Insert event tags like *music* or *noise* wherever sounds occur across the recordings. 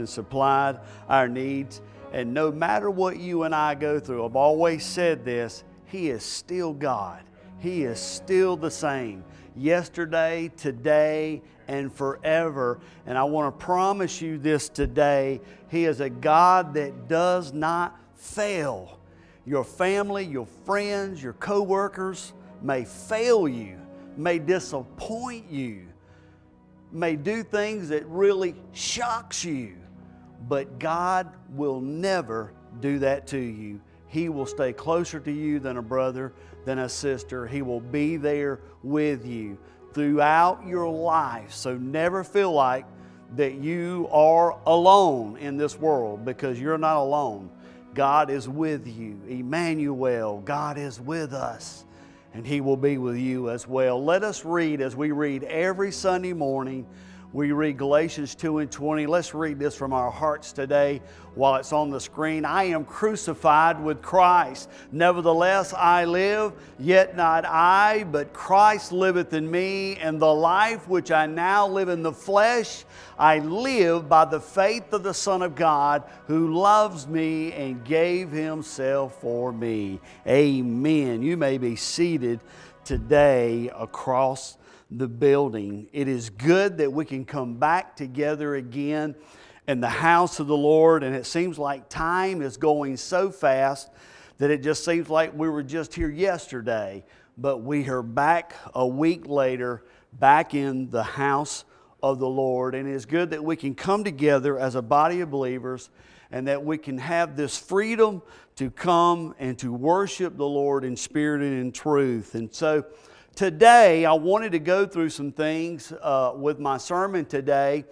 and supplied our needs. And no matter what you and I go through, I've always said this He is still God. He is still the same yesterday, today, and forever. And I want to promise you this today He is a God that does not fail. Your family, your friends, your coworkers may fail you, may disappoint you, may do things that really shocks you but God will never do that to you. He will stay closer to you than a brother, than a sister. He will be there with you throughout your life. So never feel like that you are alone in this world because you're not alone. God is with you. Emmanuel, God is with us, and He will be with you as well. Let us read as we read every Sunday morning we read Galatians 2 and 20. Let's read this from our hearts today while it's on the screen. I am crucified with Christ. Nevertheless, I live, yet not I, but Christ liveth in me. And the life which I now live in the flesh, I live by the faith of the Son of God who loves me and gave himself for me. Amen. You may be seated today across the building. It is good that we can come back together again in the house of the Lord, and it seems like time is going so fast that it just seems like we were just here yesterday, but we are back a week later, back in the house of the Lord. And it's good that we can come together as a body of believers and that we can have this freedom to come and to worship the Lord in spirit and in truth. And so, Today, I wanted to go through some things uh, with my sermon today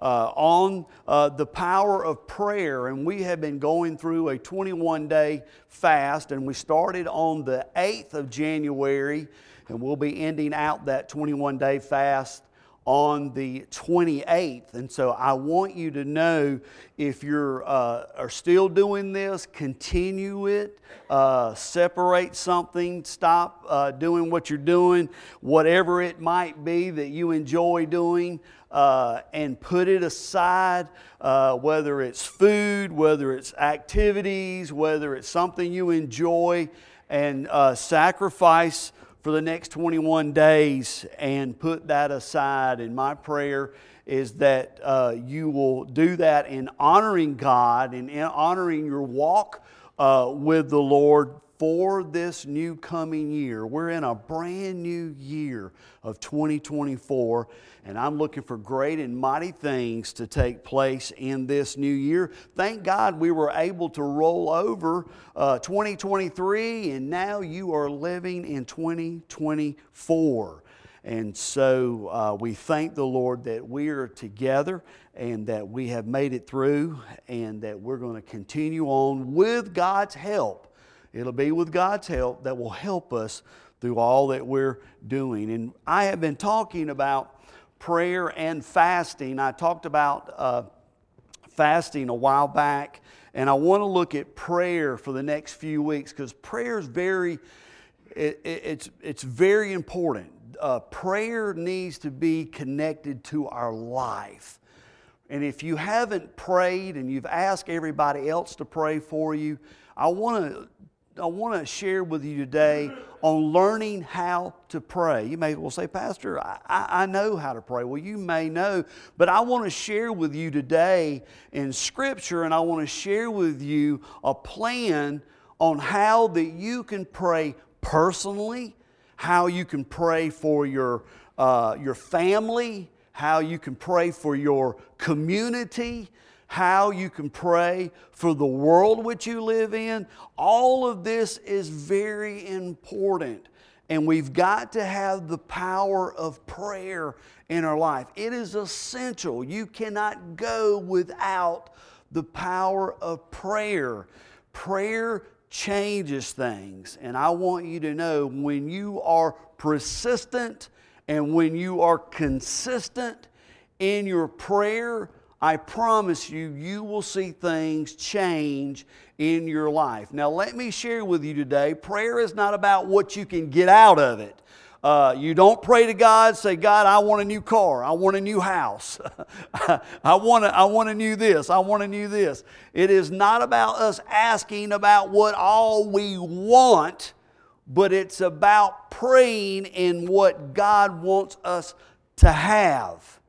uh, on uh, the power of prayer. And we have been going through a 21 day fast, and we started on the 8th of January, and we'll be ending out that 21 day fast on the 28th. And so I want you to know if you're uh, are still doing this, continue it, uh, separate something, stop uh, doing what you're doing, whatever it might be that you enjoy doing. Uh, and put it aside, uh, whether it's food, whether it's activities, whether it's something you enjoy, and uh, sacrifice for the next 21 days and put that aside. And my prayer is that uh, you will do that in honoring God and in honoring your walk uh, with the Lord for this new coming year. We're in a brand new year of 2024, and I'm looking for great and mighty things to take place in this new year. Thank God we were able to roll over uh, 2023, and now you are living in 2024. And so uh, we thank the Lord that we are together and that we have made it through and that we're going to continue on with God's help It'll be with God's help that will help us through all that we're doing. And I have been talking about prayer and fasting. I talked about uh, fasting a while back, and I want to look at prayer for the next few weeks because prayer is very, it, it, it's, it's very important. Uh, prayer needs to be connected to our life. And if you haven't prayed and you've asked everybody else to pray for you, I want to I want to share with you today on learning how to pray. You may well say, Pastor, I, I, know how to pray. Well, you may know, but I want to share with you today in Scripture, and I want to share with you a plan on how that you can pray personally, how you can pray for your, uh, your family, how you can pray for your community, how you can pray for the world which you live in. All of this is very important. And we've got to have the power of prayer in our life. It is essential. You cannot go without the power of prayer. Prayer changes things. And I want you to know when you are persistent and when you are consistent in your prayer, I promise you, you will see things change in your life. Now, let me share with you today prayer is not about what you can get out of it. Uh, you don't pray to God, say, God, I want a new car. I want a new house. *laughs* I, want a, I want a new this. I want a new this. It is not about us asking about what all we want, but it's about praying in what God wants us to have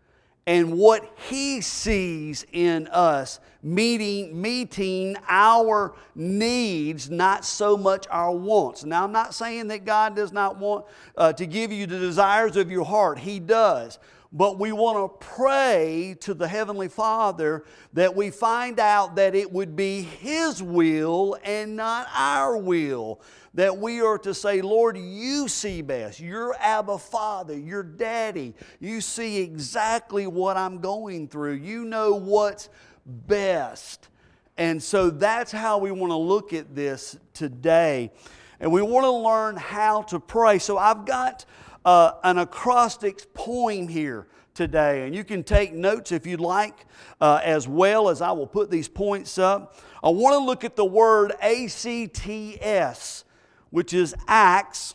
and what He sees in us, meeting, meeting our needs, not so much our wants. Now, I'm not saying that God does not want uh, to give you the desires of your heart, He does. But we want to pray to the Heavenly Father that we find out that it would be His will and not our will that we are to say, Lord, you see best. You're Abba Father, you're Daddy. You see exactly what I'm going through. You know what's best. And so that's how we want to look at this today. And we want to learn how to pray. So I've got uh, an acrostics poem here today, and you can take notes if you'd like, uh, as well as I will put these points up. I want to look at the word ACTS which is Acts,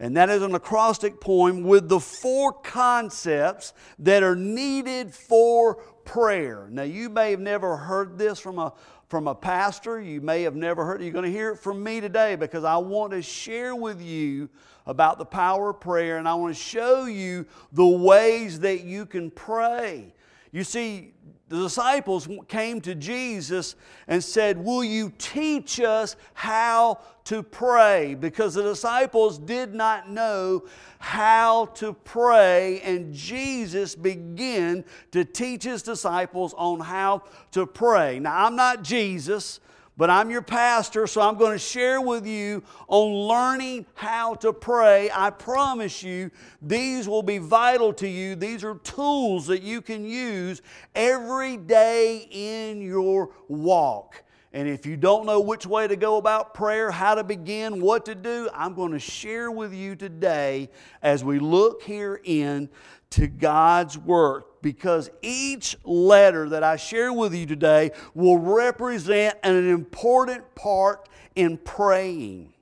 and that is an acrostic poem with the four concepts that are needed for prayer. Now, you may have never heard this from a from a pastor. You may have never heard it. You're going to hear it from me today because I want to share with you about the power of prayer and I want to show you the ways that you can pray. You see, the disciples came to Jesus and said, Will you teach us how to pray? Because the disciples did not know how to pray, and Jesus began to teach his disciples on how to pray. Now, I'm not Jesus but I'm your pastor, so I'm going to share with you on learning how to pray. I promise you, these will be vital to you. These are tools that you can use every day in your walk. And if you don't know which way to go about prayer, how to begin, what to do, I'm going to share with you today as we look here in to God's work because each letter that I share with you today will represent an important part in praying.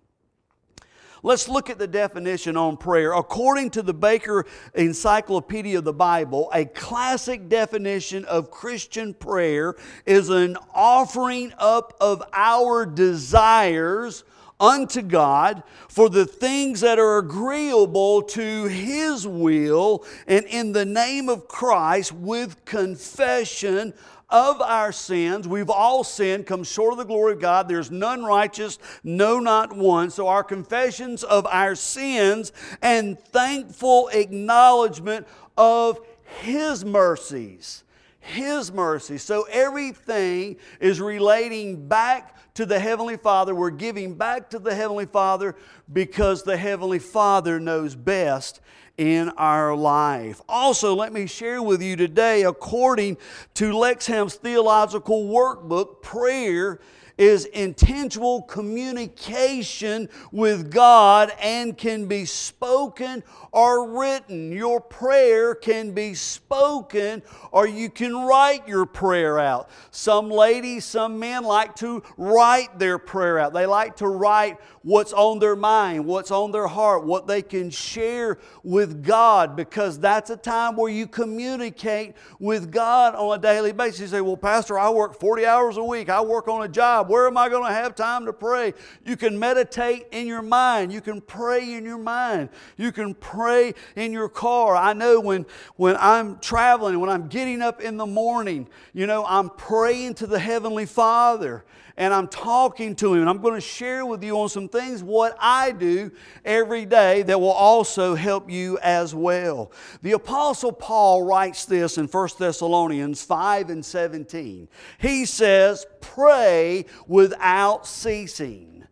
Let's look at the definition on prayer. According to the Baker Encyclopedia of the Bible, a classic definition of Christian prayer is an offering up of our desires unto God for the things that are agreeable to His will, and in the name of Christ with confession of our sins. We've all sinned, come short of the glory of God. There's none righteous, no, not one. So, our confessions of our sins and thankful acknowledgement of His mercies. His mercy. So everything is relating back to the Heavenly Father. We're giving back to the Heavenly Father because the Heavenly Father knows best in our life. Also, let me share with you today, according to Lexham's theological wordbook, prayer is intentional communication with God and can be spoken or written. Your prayer can be spoken or you can write your prayer out. Some ladies, some men like to write their prayer out. They like to write what's on their mind, what's on their heart, what they can share with God because that's a time where you communicate with God on a daily basis. You say, Well, Pastor, I work 40 hours a week, I work on a job. Where am I going to have time to pray? You can meditate in your mind, you can pray in your mind, you can pray pray in your car. I know when, when I'm traveling, when I'm getting up in the morning, you know, I'm praying to the Heavenly Father and I'm talking to Him. And I'm going to share with you on some things what I do every day that will also help you as well. The Apostle Paul writes this in 1 Thessalonians 5 and 17. He says, Pray without ceasing.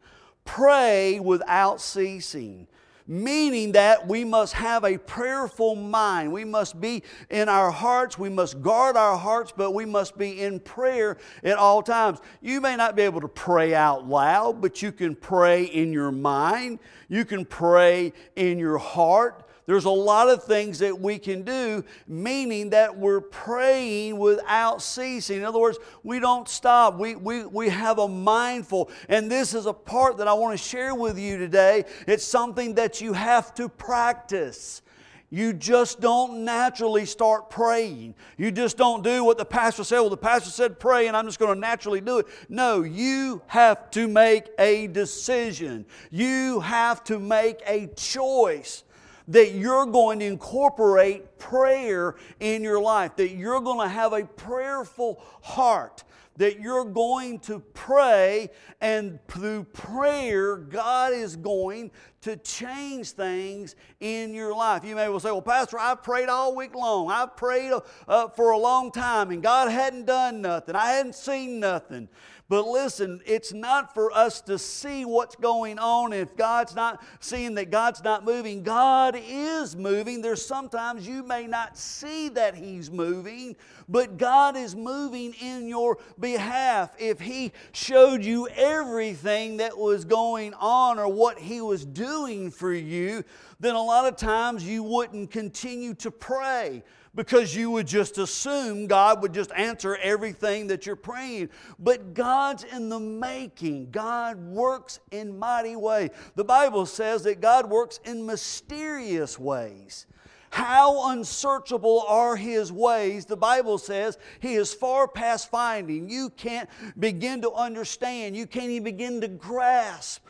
Pray without ceasing meaning that we must have a prayerful mind. We must be in our hearts, we must guard our hearts, but we must be in prayer at all times. You may not be able to pray out loud, but you can pray in your mind, you can pray in your heart. There's a lot of things that we can do, meaning that we're praying without ceasing. In other words, we don't stop. We, we, we have a mindful. And this is a part that I want to share with you today. It's something that you have to practice. You just don't naturally start praying. You just don't do what the pastor said. Well, the pastor said pray, and I'm just going to naturally do it. No, you have to make a decision. You have to make a choice that you're going to incorporate prayer in your life, that you're going to have a prayerful heart that you're going to pray, and through prayer, God is going to change things in your life. You may well say, Well, Pastor, I've prayed all week long. I've prayed uh, for a long time, and God hadn't done nothing. I hadn't seen nothing. But listen, it's not for us to see what's going on. If God's not seeing that God's not moving, God is moving. There's sometimes you may not see that He's moving, but God is moving in your behalf. If He showed you everything that was going on or what He was doing for you, then a lot of times you wouldn't continue to pray because you would just assume God would just answer everything that you're praying. But God's in the making. God works in mighty ways. The Bible says that God works in mysterious ways. How unsearchable are His ways? The Bible says He is far past finding. You can't begin to understand, you can't even begin to grasp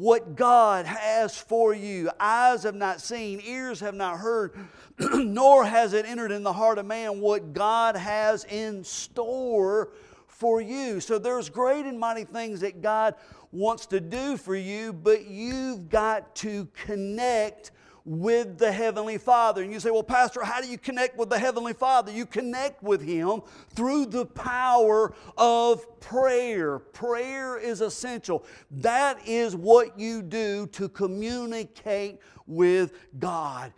what God has for you. Eyes have not seen, ears have not heard, *clears throat* nor has it entered in the heart of man what God has in store for you. So there's great and mighty things that God wants to do for you, but you've got to connect with the Heavenly Father. And you say, well, Pastor, how do you connect with the Heavenly Father? You connect with Him through the power of prayer. Prayer is essential. That is what you do to communicate with God.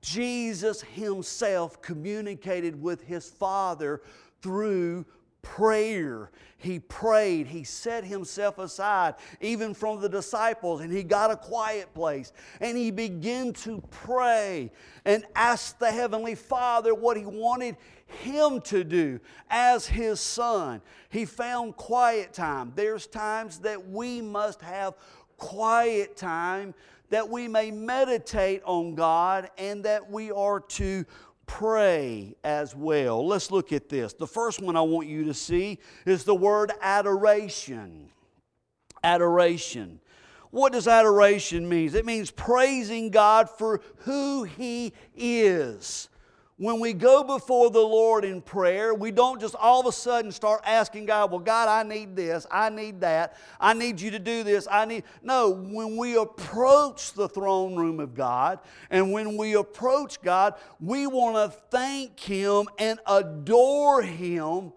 Jesus Himself communicated with His Father through prayer. He prayed. He set himself aside, even from the disciples, and he got a quiet place. And he began to pray and ask the Heavenly Father what he wanted him to do as his son. He found quiet time. There's times that we must have quiet time that we may meditate on God and that we are to pray as well. Let's look at this. The first one I want you to see is the word adoration. Adoration. What does adoration mean? It means praising God for who He is when we go before the Lord in prayer, we don't just all of a sudden start asking God, well, God, I need this, I need that, I need you to do this, I need. No, when we approach the throne room of God and when we approach God, we want to thank Him and adore Him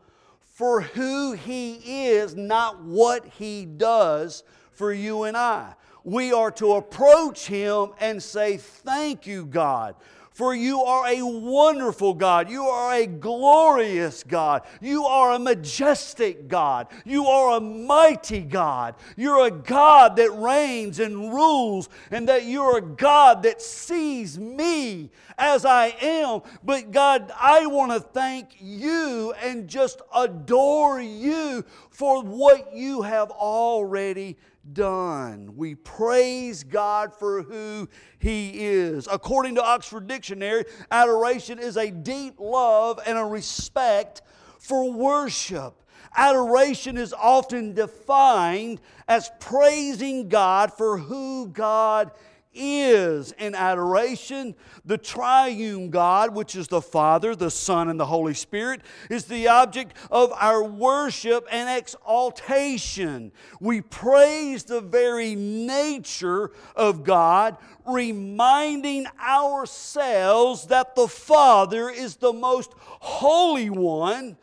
for who He is, not what He does for you and I. We are to approach Him and say, Thank you, God for you are a wonderful God. You are a glorious God. You are a majestic God. You are a mighty God. You're a God that reigns and rules, and that you're a God that sees me as I am. But God, I want to thank you and just adore you for what you have already done. We praise God for who He is. According to Oxford Dictionary, adoration is a deep love and a respect for worship. Adoration is often defined as praising God for who God is in adoration. The triune God, which is the Father, the Son, and the Holy Spirit, is the object of our worship and exaltation. We praise the very nature of God, reminding ourselves that the Father is the most holy one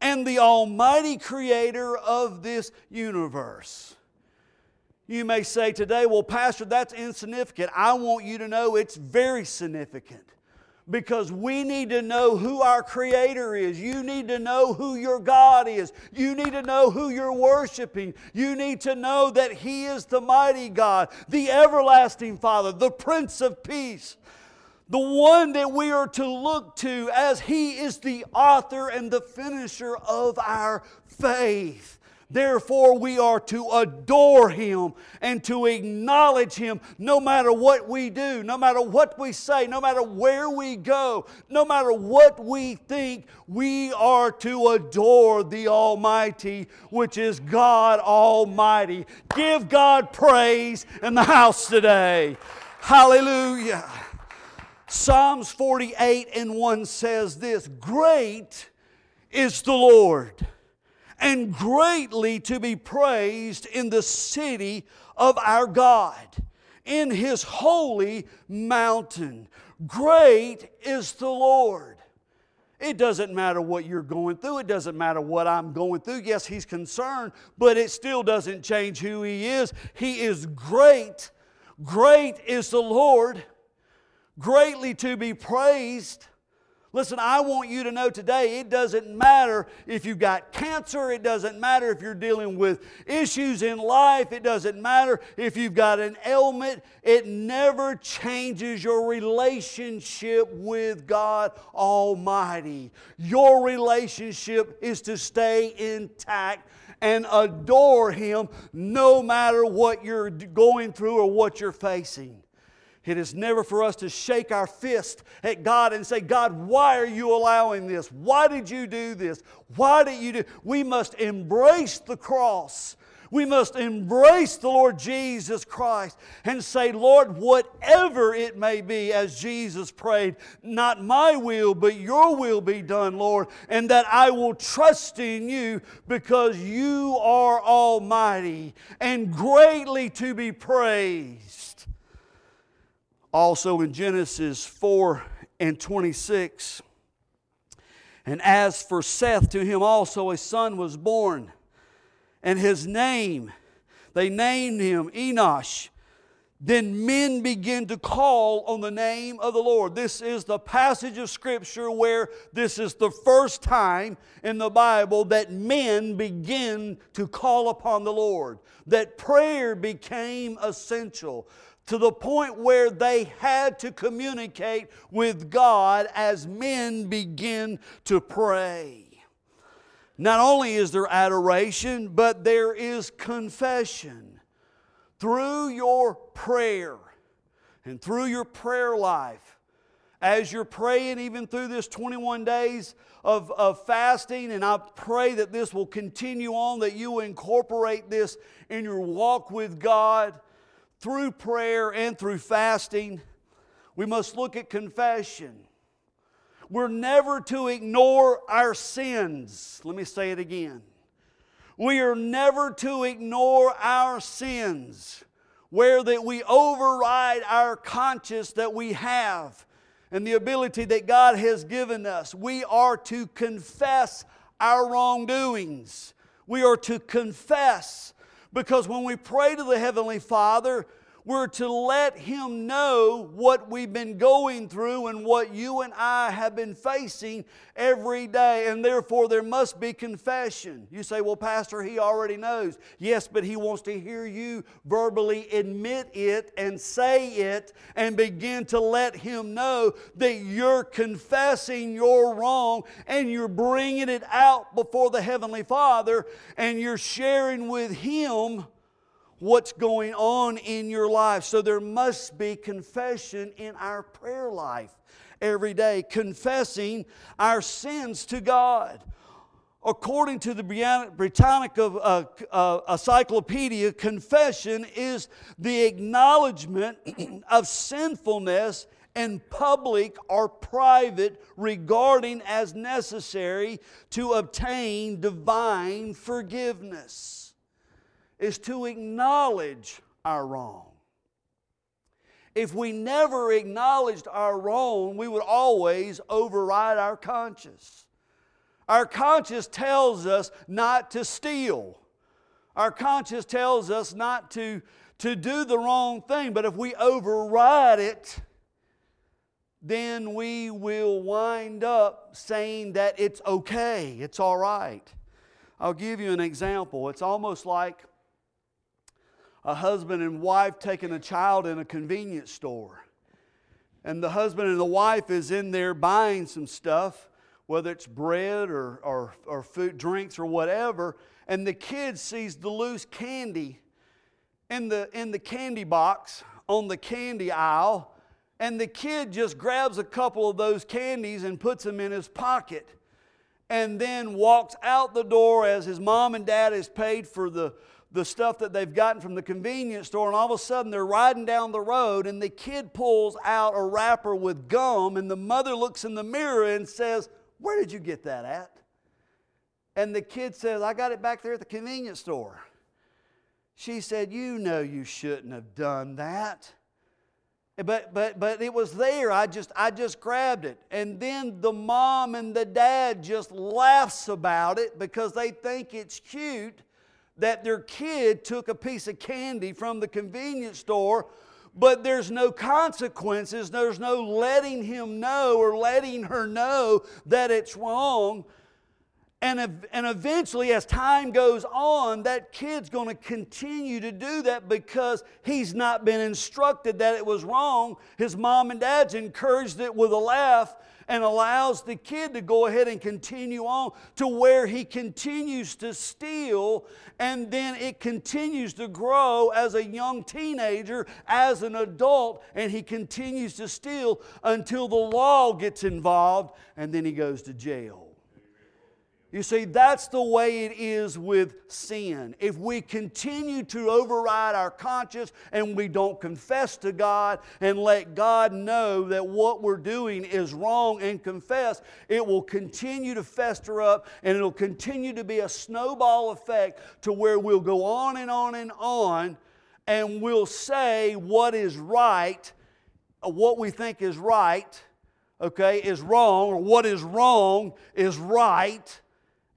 and the almighty creator of this universe. You may say today, well, Pastor, that's insignificant. I want you to know it's very significant because we need to know who our Creator is. You need to know who your God is. You need to know who you're worshiping. You need to know that He is the mighty God, the everlasting Father, the Prince of Peace the one that we are to look to as He is the author and the finisher of our faith. Therefore, we are to adore Him and to acknowledge Him no matter what we do, no matter what we say, no matter where we go, no matter what we think, we are to adore the Almighty, which is God Almighty. Give God praise in the house today. Hallelujah. Psalms 48 and 1 says this Great is the Lord and greatly to be praised in the city of our God, in his holy mountain. Great is the Lord. It doesn't matter what you're going through. It doesn't matter what I'm going through. Yes, He's concerned, but it still doesn't change who He is. He is great. Great is the Lord, greatly to be praised. Listen, I want you to know today it doesn't matter if you've got cancer, it doesn't matter if you're dealing with issues in life, it doesn't matter if you've got an ailment, it never changes your relationship with God Almighty. Your relationship is to stay intact and adore Him no matter what you're going through or what you're facing. It is never for us to shake our fist at God and say, God, why are you allowing this? Why did you do this? Why did you do? We must embrace the cross. We must embrace the Lord Jesus Christ and say, Lord, whatever it may be, as Jesus prayed, not my will, but your will be done, Lord, and that I will trust in you because you are almighty and greatly to be praised. Also in Genesis 4 and 26. And as for Seth, to him also a son was born, and his name, they named him Enosh. Then men begin to call on the name of the Lord. This is the passage of Scripture where this is the first time in the Bible that men begin to call upon the Lord, that prayer became essential to the point where they had to communicate with God as men begin to pray. Not only is there adoration, but there is confession. Through your prayer and through your prayer life, as you're praying, even through this 21 days of, of fasting, and I pray that this will continue on, that you incorporate this in your walk with God through prayer and through fasting, we must look at confession. We're never to ignore our sins. Let me say it again. We are never to ignore our sins, where that we override our conscience that we have and the ability that God has given us. We are to confess our wrongdoings. We are to confess because when we pray to the Heavenly Father, we're to let Him know what we've been going through and what you and I have been facing every day, and therefore there must be confession. You say, Well, Pastor, He already knows. Yes, but He wants to hear you verbally admit it and say it and begin to let Him know that you're confessing your wrong and you're bringing it out before the Heavenly Father and you're sharing with Him what's going on in your life. So there must be confession in our prayer life every day, confessing our sins to God. According to the Britannica uh, uh, Encyclopedia, confession is the acknowledgement *clears throat* of sinfulness in public or private regarding as necessary to obtain divine forgiveness is to acknowledge our wrong. If we never acknowledged our wrong, we would always override our conscience. Our conscience tells us not to steal. Our conscience tells us not to, to do the wrong thing, but if we override it, then we will wind up saying that it's okay, it's all right. I'll give you an example. It's almost like a husband and wife taking a child in a convenience store. and the husband and the wife is in there buying some stuff, whether it's bread or, or, or food, drinks or whatever, and the kid sees the loose candy in the, in the candy box on the candy aisle, and the kid just grabs a couple of those candies and puts them in his pocket and then walks out the door as his mom and dad has paid for the, the stuff that they've gotten from the convenience store, and all of a sudden they're riding down the road, and the kid pulls out a wrapper with gum, and the mother looks in the mirror and says, Where did you get that at? And the kid says, I got it back there at the convenience store. She said, You know you shouldn't have done that. But, but, but it was there. I just, I just grabbed it. And then the mom and the dad just laughs about it because they think it's cute that their kid took a piece of candy from the convenience store, but there's no consequences. There's no letting him know or letting her know that it's wrong. And, and eventually, as time goes on, that kid's going to continue to do that because he's not been instructed that it was wrong. His mom and dad's encouraged it with a laugh and allows the kid to go ahead and continue on to where he continues to steal and then it continues to grow as a young teenager, as an adult, and he continues to steal until the law gets involved and then he goes to jail. You see, that's the way it is with sin. If we continue to override our conscience and we don't confess to God and let God know that what we're doing is wrong and confess, it will continue to fester up and it'll continue to be a snowball effect to where we'll go on and on and on and we'll say what is right, uh, what we think is right, okay, is wrong, or what is wrong is right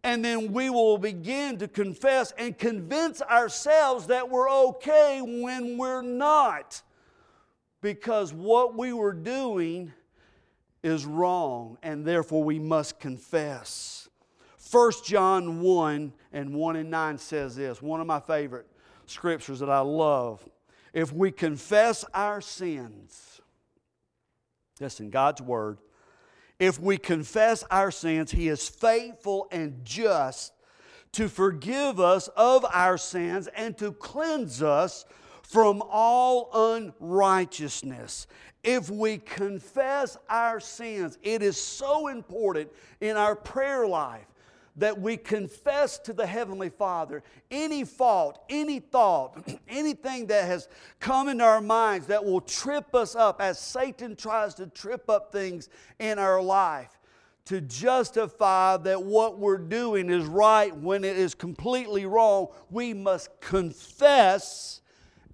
and then we will begin to confess and convince ourselves that we're okay when we're not. Because what we were doing is wrong, and therefore we must confess. 1 John 1 and 1 and 9 says this, one of my favorite scriptures that I love. If we confess our sins, that's in God's Word, if we confess our sins, He is faithful and just to forgive us of our sins and to cleanse us from all unrighteousness. If we confess our sins, it is so important in our prayer life that we confess to the Heavenly Father any fault, any thought, *clears throat* anything that has come into our minds that will trip us up as Satan tries to trip up things in our life to justify that what we're doing is right when it is completely wrong, we must confess.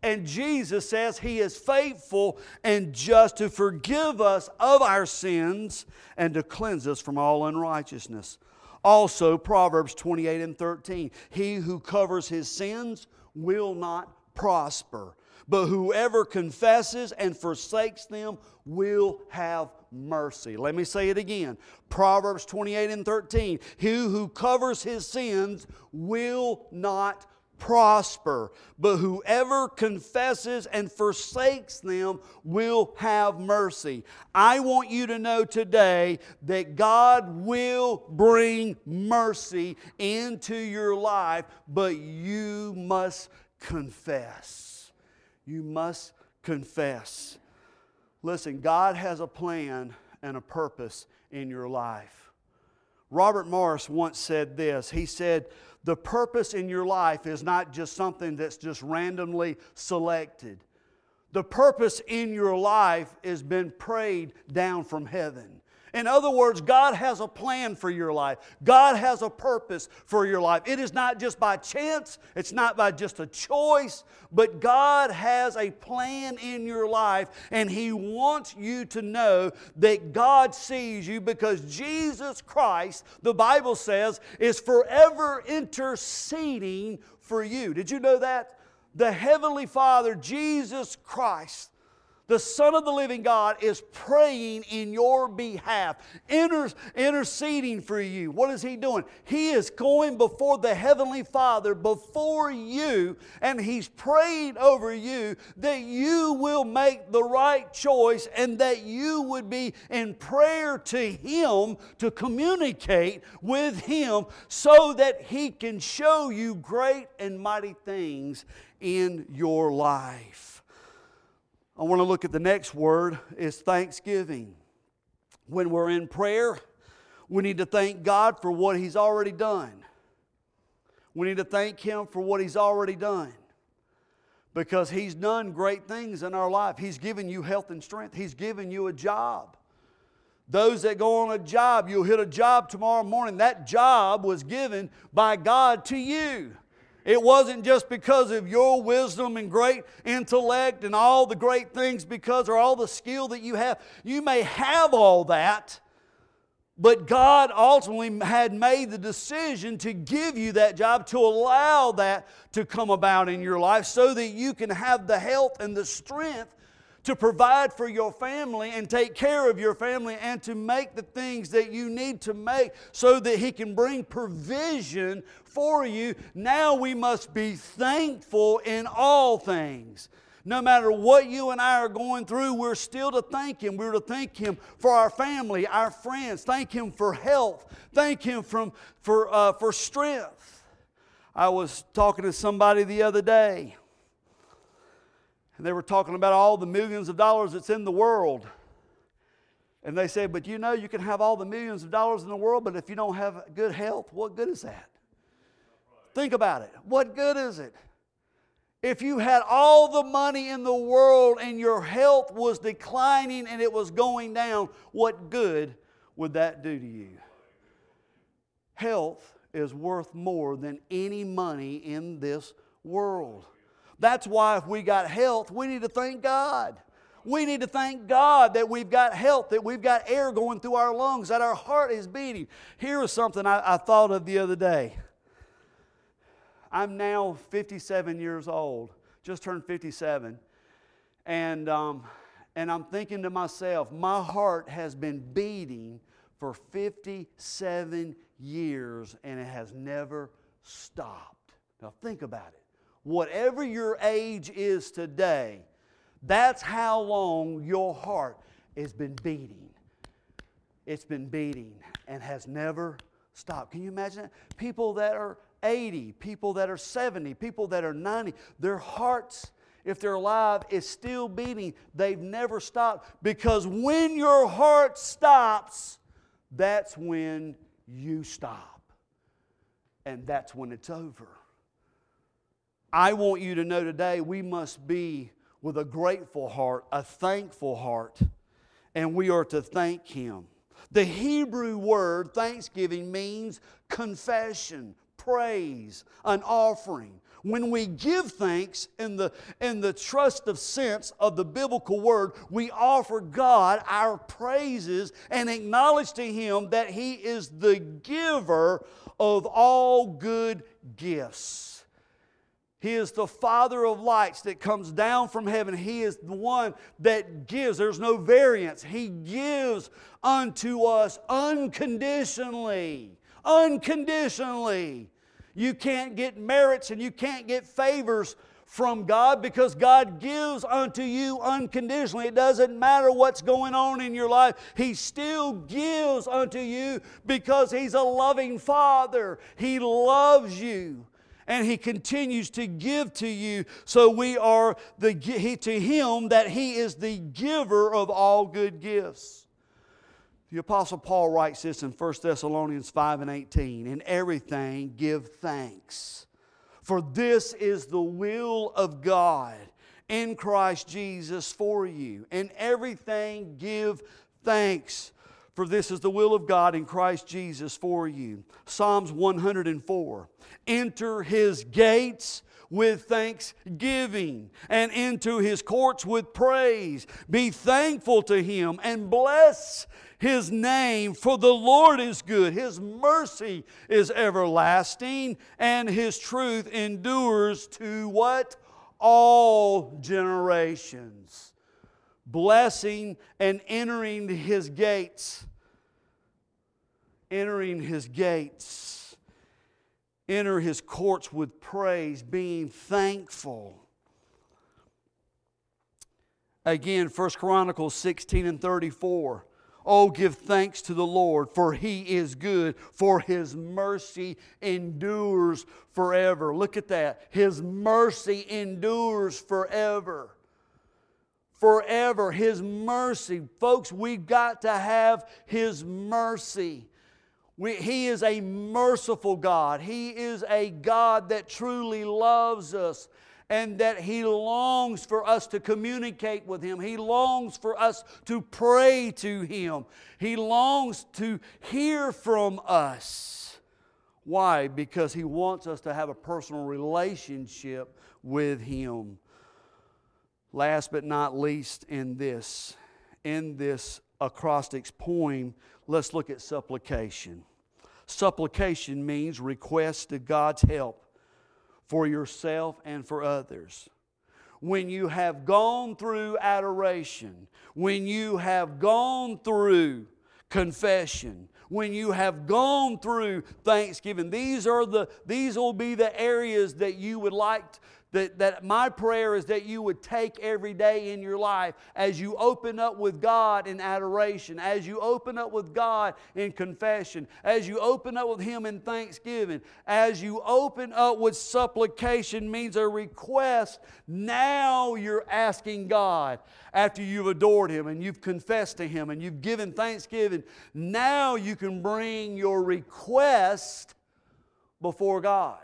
And Jesus says He is faithful and just to forgive us of our sins and to cleanse us from all unrighteousness. Also, Proverbs 28 and 13 He who covers his sins will not prosper, but whoever confesses and forsakes them will have mercy. Let me say it again Proverbs 28 and 13 He who covers his sins will not prosper, but whoever confesses and forsakes them will have mercy. I want you to know today that God will bring mercy into your life, but you must confess. You must confess. Listen, God has a plan and a purpose in your life. Robert Morris once said this. He said, the purpose in your life is not just something that's just randomly selected. The purpose in your life has been prayed down from heaven. In other words, God has a plan for your life. God has a purpose for your life. It is not just by chance, it's not by just a choice, but God has a plan in your life, and He wants you to know that God sees you because Jesus Christ, the Bible says, is forever interceding for you. Did you know that? The Heavenly Father, Jesus Christ, The Son of the living God is praying in your behalf, inter- interceding for you. What is He doing? He is going before the Heavenly Father, before you, and He's praying over you that you will make the right choice and that you would be in prayer to Him to communicate with Him so that He can show you great and mighty things in your life. I want to look at the next word is thanksgiving. When we're in prayer, we need to thank God for what He's already done. We need to thank Him for what He's already done because He's done great things in our life. He's given you health and strength, He's given you a job. Those that go on a job, you'll hit a job tomorrow morning. That job was given by God to you. It wasn't just because of your wisdom and great intellect and all the great things because or all the skill that you have. You may have all that, but God ultimately had made the decision to give you that job, to allow that to come about in your life so that you can have the health and the strength to provide for your family and take care of your family and to make the things that you need to make so that He can bring provision for you. Now we must be thankful in all things. No matter what you and I are going through, we're still to thank Him. We're to thank Him for our family, our friends. Thank Him for health. Thank Him from, for, uh, for strength. I was talking to somebody the other day and they were talking about all the millions of dollars that's in the world. And they said, but you know, you can have all the millions of dollars in the world, but if you don't have good health, what good is that? Think about it. What good is it? If you had all the money in the world and your health was declining and it was going down, what good would that do to you? Health is worth more than any money in this world. That's why if we got health, we need to thank God. We need to thank God that we've got health, that we've got air going through our lungs, that our heart is beating. Here is something I, I thought of the other day. I'm now 57 years old, just turned 57. And, um, and I'm thinking to myself, my heart has been beating for 57 years and it has never stopped. Now, think about it whatever your age is today, that's how long your heart has been beating. It's been beating and has never stopped. Can you imagine that? People that are 80, people that are 70, people that are 90, their hearts, if they're alive, is still beating. They've never stopped because when your heart stops, that's when you stop. And that's when it's over. I want you to know today we must be with a grateful heart, a thankful heart, and we are to thank Him. The Hebrew word thanksgiving means confession, praise, an offering. When we give thanks in the, in the trust of sense of the biblical word, we offer God our praises and acknowledge to Him that He is the giver of all good gifts. He is the Father of lights that comes down from heaven. He is the one that gives. There's no variance. He gives unto us unconditionally. Unconditionally. You can't get merits and you can't get favors from God because God gives unto you unconditionally. It doesn't matter what's going on in your life, He still gives unto you because He's a loving Father. He loves you and He continues to give to you. So we are the, to Him that He is the giver of all good gifts. The Apostle Paul writes this in 1 Thessalonians 5 and 18 In everything give thanks, for this is the will of God in Christ Jesus for you. In everything give thanks for this is the will of God in Christ Jesus for you. Psalms 104 Enter his gates with thanksgiving and into his courts with praise. Be thankful to him and bless his name, for the Lord is good. His mercy is everlasting, and his truth endures to what? All generations. blessing and entering his gates. Entering his gates. Enter his courts with praise, being thankful. Again, 1 Chronicles 16 and 34. Oh, give thanks to the Lord, for he is good, for his mercy endures forever. Look at that. His mercy endures forever. Forever. His mercy. Folks, we've got to have his mercy. We, he is a merciful God. He is a God that truly loves us and that He longs for us to communicate with Him. He longs for us to pray to Him. He longs to hear from us. Why? Because He wants us to have a personal relationship with Him. Last but not least, in this, in this acrostics poem, let's look at supplication. Supplication means request to God's help for yourself and for others. When you have gone through adoration, when you have gone through confession, when you have gone through thanksgiving, these are the these will be the areas that you would like that, that my prayer is that you would take every day in your life as you open up with God in adoration, as you open up with God in confession, as you open up with Him in thanksgiving, as you open up with supplication means a request. Now you're asking God after you've adored Him and you've confessed to Him and you've given thanksgiving. Now you can bring your request before God.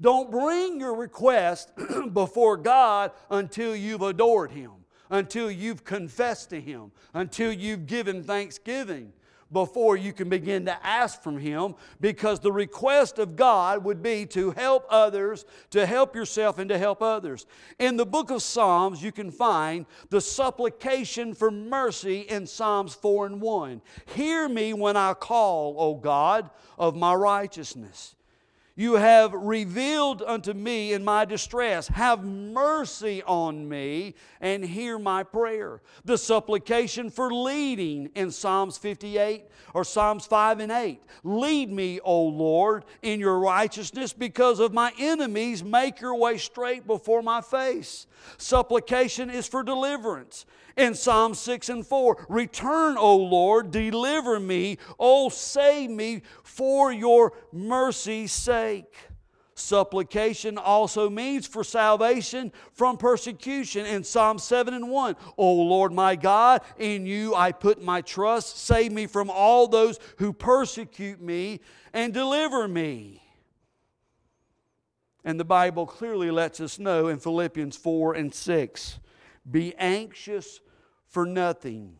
Don't bring your request *clears throat* before God until you've adored Him, until you've confessed to Him, until you've given thanksgiving before you can begin to ask from Him because the request of God would be to help others, to help yourself, and to help others. In the book of Psalms, you can find the supplication for mercy in Psalms 4 and 1. Hear me when I call, O God, of my righteousness. You have revealed unto me in my distress. Have mercy on me and hear my prayer. The supplication for leading in Psalms 58 or Psalms 5 and 8. Lead me, O Lord, in your righteousness because of my enemies. Make your way straight before my face. Supplication is for deliverance in Psalm 6 and 4. Return, O Lord, deliver me, O save me for your mercy's sake. Supplication also means for salvation from persecution in Psalm 7 and 1. O Lord my God, in you I put my trust. Save me from all those who persecute me and deliver me. And the Bible clearly lets us know in Philippians 4 and 6 be anxious for nothing,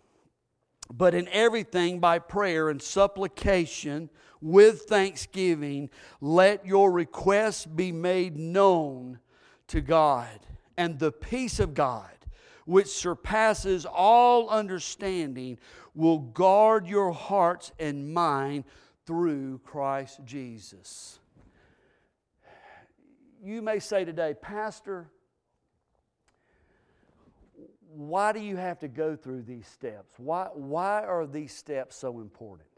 but in everything by prayer and supplication with thanksgiving, let your requests be made known to God. And the peace of God, which surpasses all understanding, will guard your hearts and mind through Christ Jesus. You may say today, Pastor, why do you have to go through these steps? Why, why are these steps so important?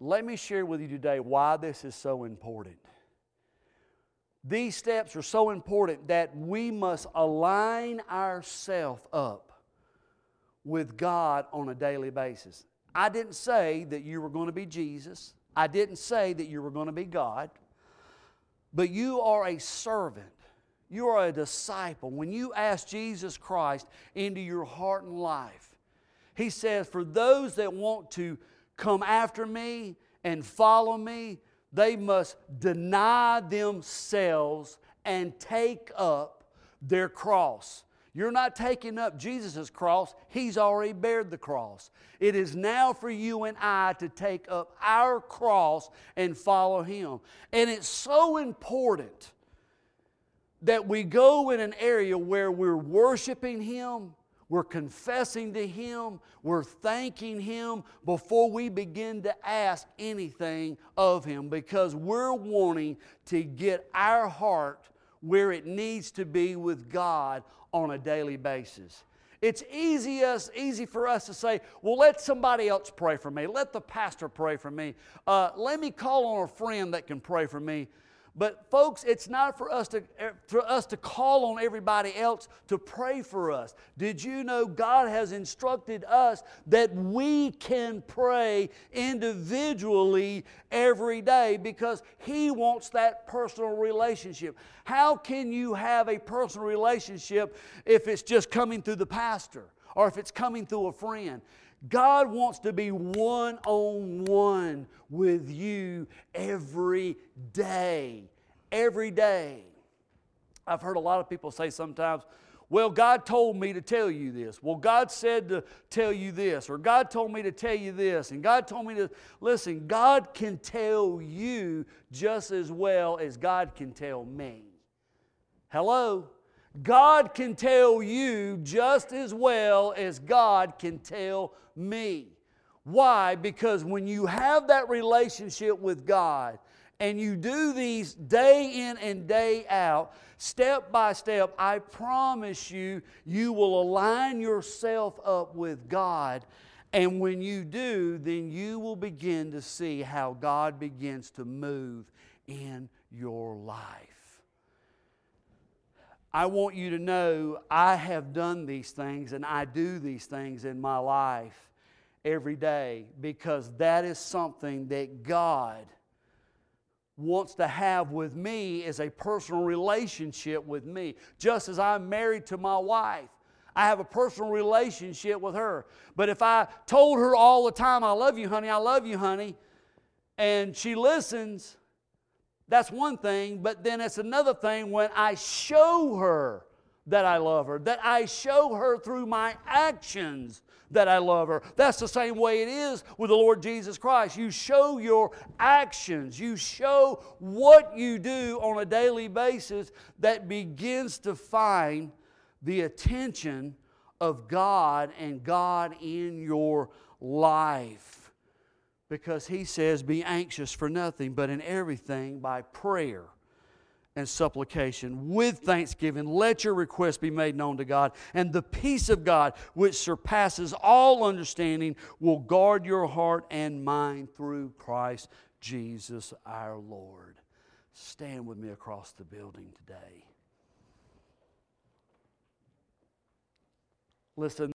Let me share with you today why this is so important. These steps are so important that we must align ourselves up with God on a daily basis. I didn't say that you were going to be Jesus. I didn't say that you were going to be God. But you are a servant you are a disciple. When you ask Jesus Christ into your heart and life, He says, For those that want to come after me and follow me, they must deny themselves and take up their cross. You're not taking up Jesus' cross, He's already bared the cross. It is now for you and I to take up our cross and follow Him. And it's so important that we go in an area where we're worshiping Him, we're confessing to Him, we're thanking Him before we begin to ask anything of Him because we're wanting to get our heart where it needs to be with God on a daily basis. It's easy, us, easy for us to say, well, let somebody else pray for me. Let the pastor pray for me. Uh, let me call on a friend that can pray for me. But folks, it's not for us to eh, for us to call on everybody else to pray for us. Did you know God has instructed us that we can pray individually every day because he wants that personal relationship. How can you have a personal relationship if it's just coming through the pastor or if it's coming through a friend? God wants to be one on one with you every day. Every day. I've heard a lot of people say sometimes, well, God told me to tell you this. Well, God said to tell you this. Or God told me to tell you this. And God told me to listen, God can tell you just as well as God can tell me. Hello? God can tell you just as well as God can tell me. Why? Because when you have that relationship with God and you do these day in and day out, step by step, I promise you, you will align yourself up with God. And when you do, then you will begin to see how God begins to move in your life. I want you to know I have done these things and I do these things in my life every day because that is something that God wants to have with me is a personal relationship with me. Just as I'm married to my wife, I have a personal relationship with her. But if I told her all the time, I love you, honey, I love you, honey, and she listens, that's one thing. But then it's another thing when I show her that I love her, that I show her through my actions that I love her. That's the same way it is with the Lord Jesus Christ. You show your actions, you show what you do on a daily basis that begins to find the attention of God and God in your life. Because He says, Be anxious for nothing, but in everything by prayer and supplication with thanksgiving. Let your requests be made known to God, and the peace of God, which surpasses all understanding, will guard your heart and mind through Christ Jesus our Lord. Stand with me across the building today. Listen.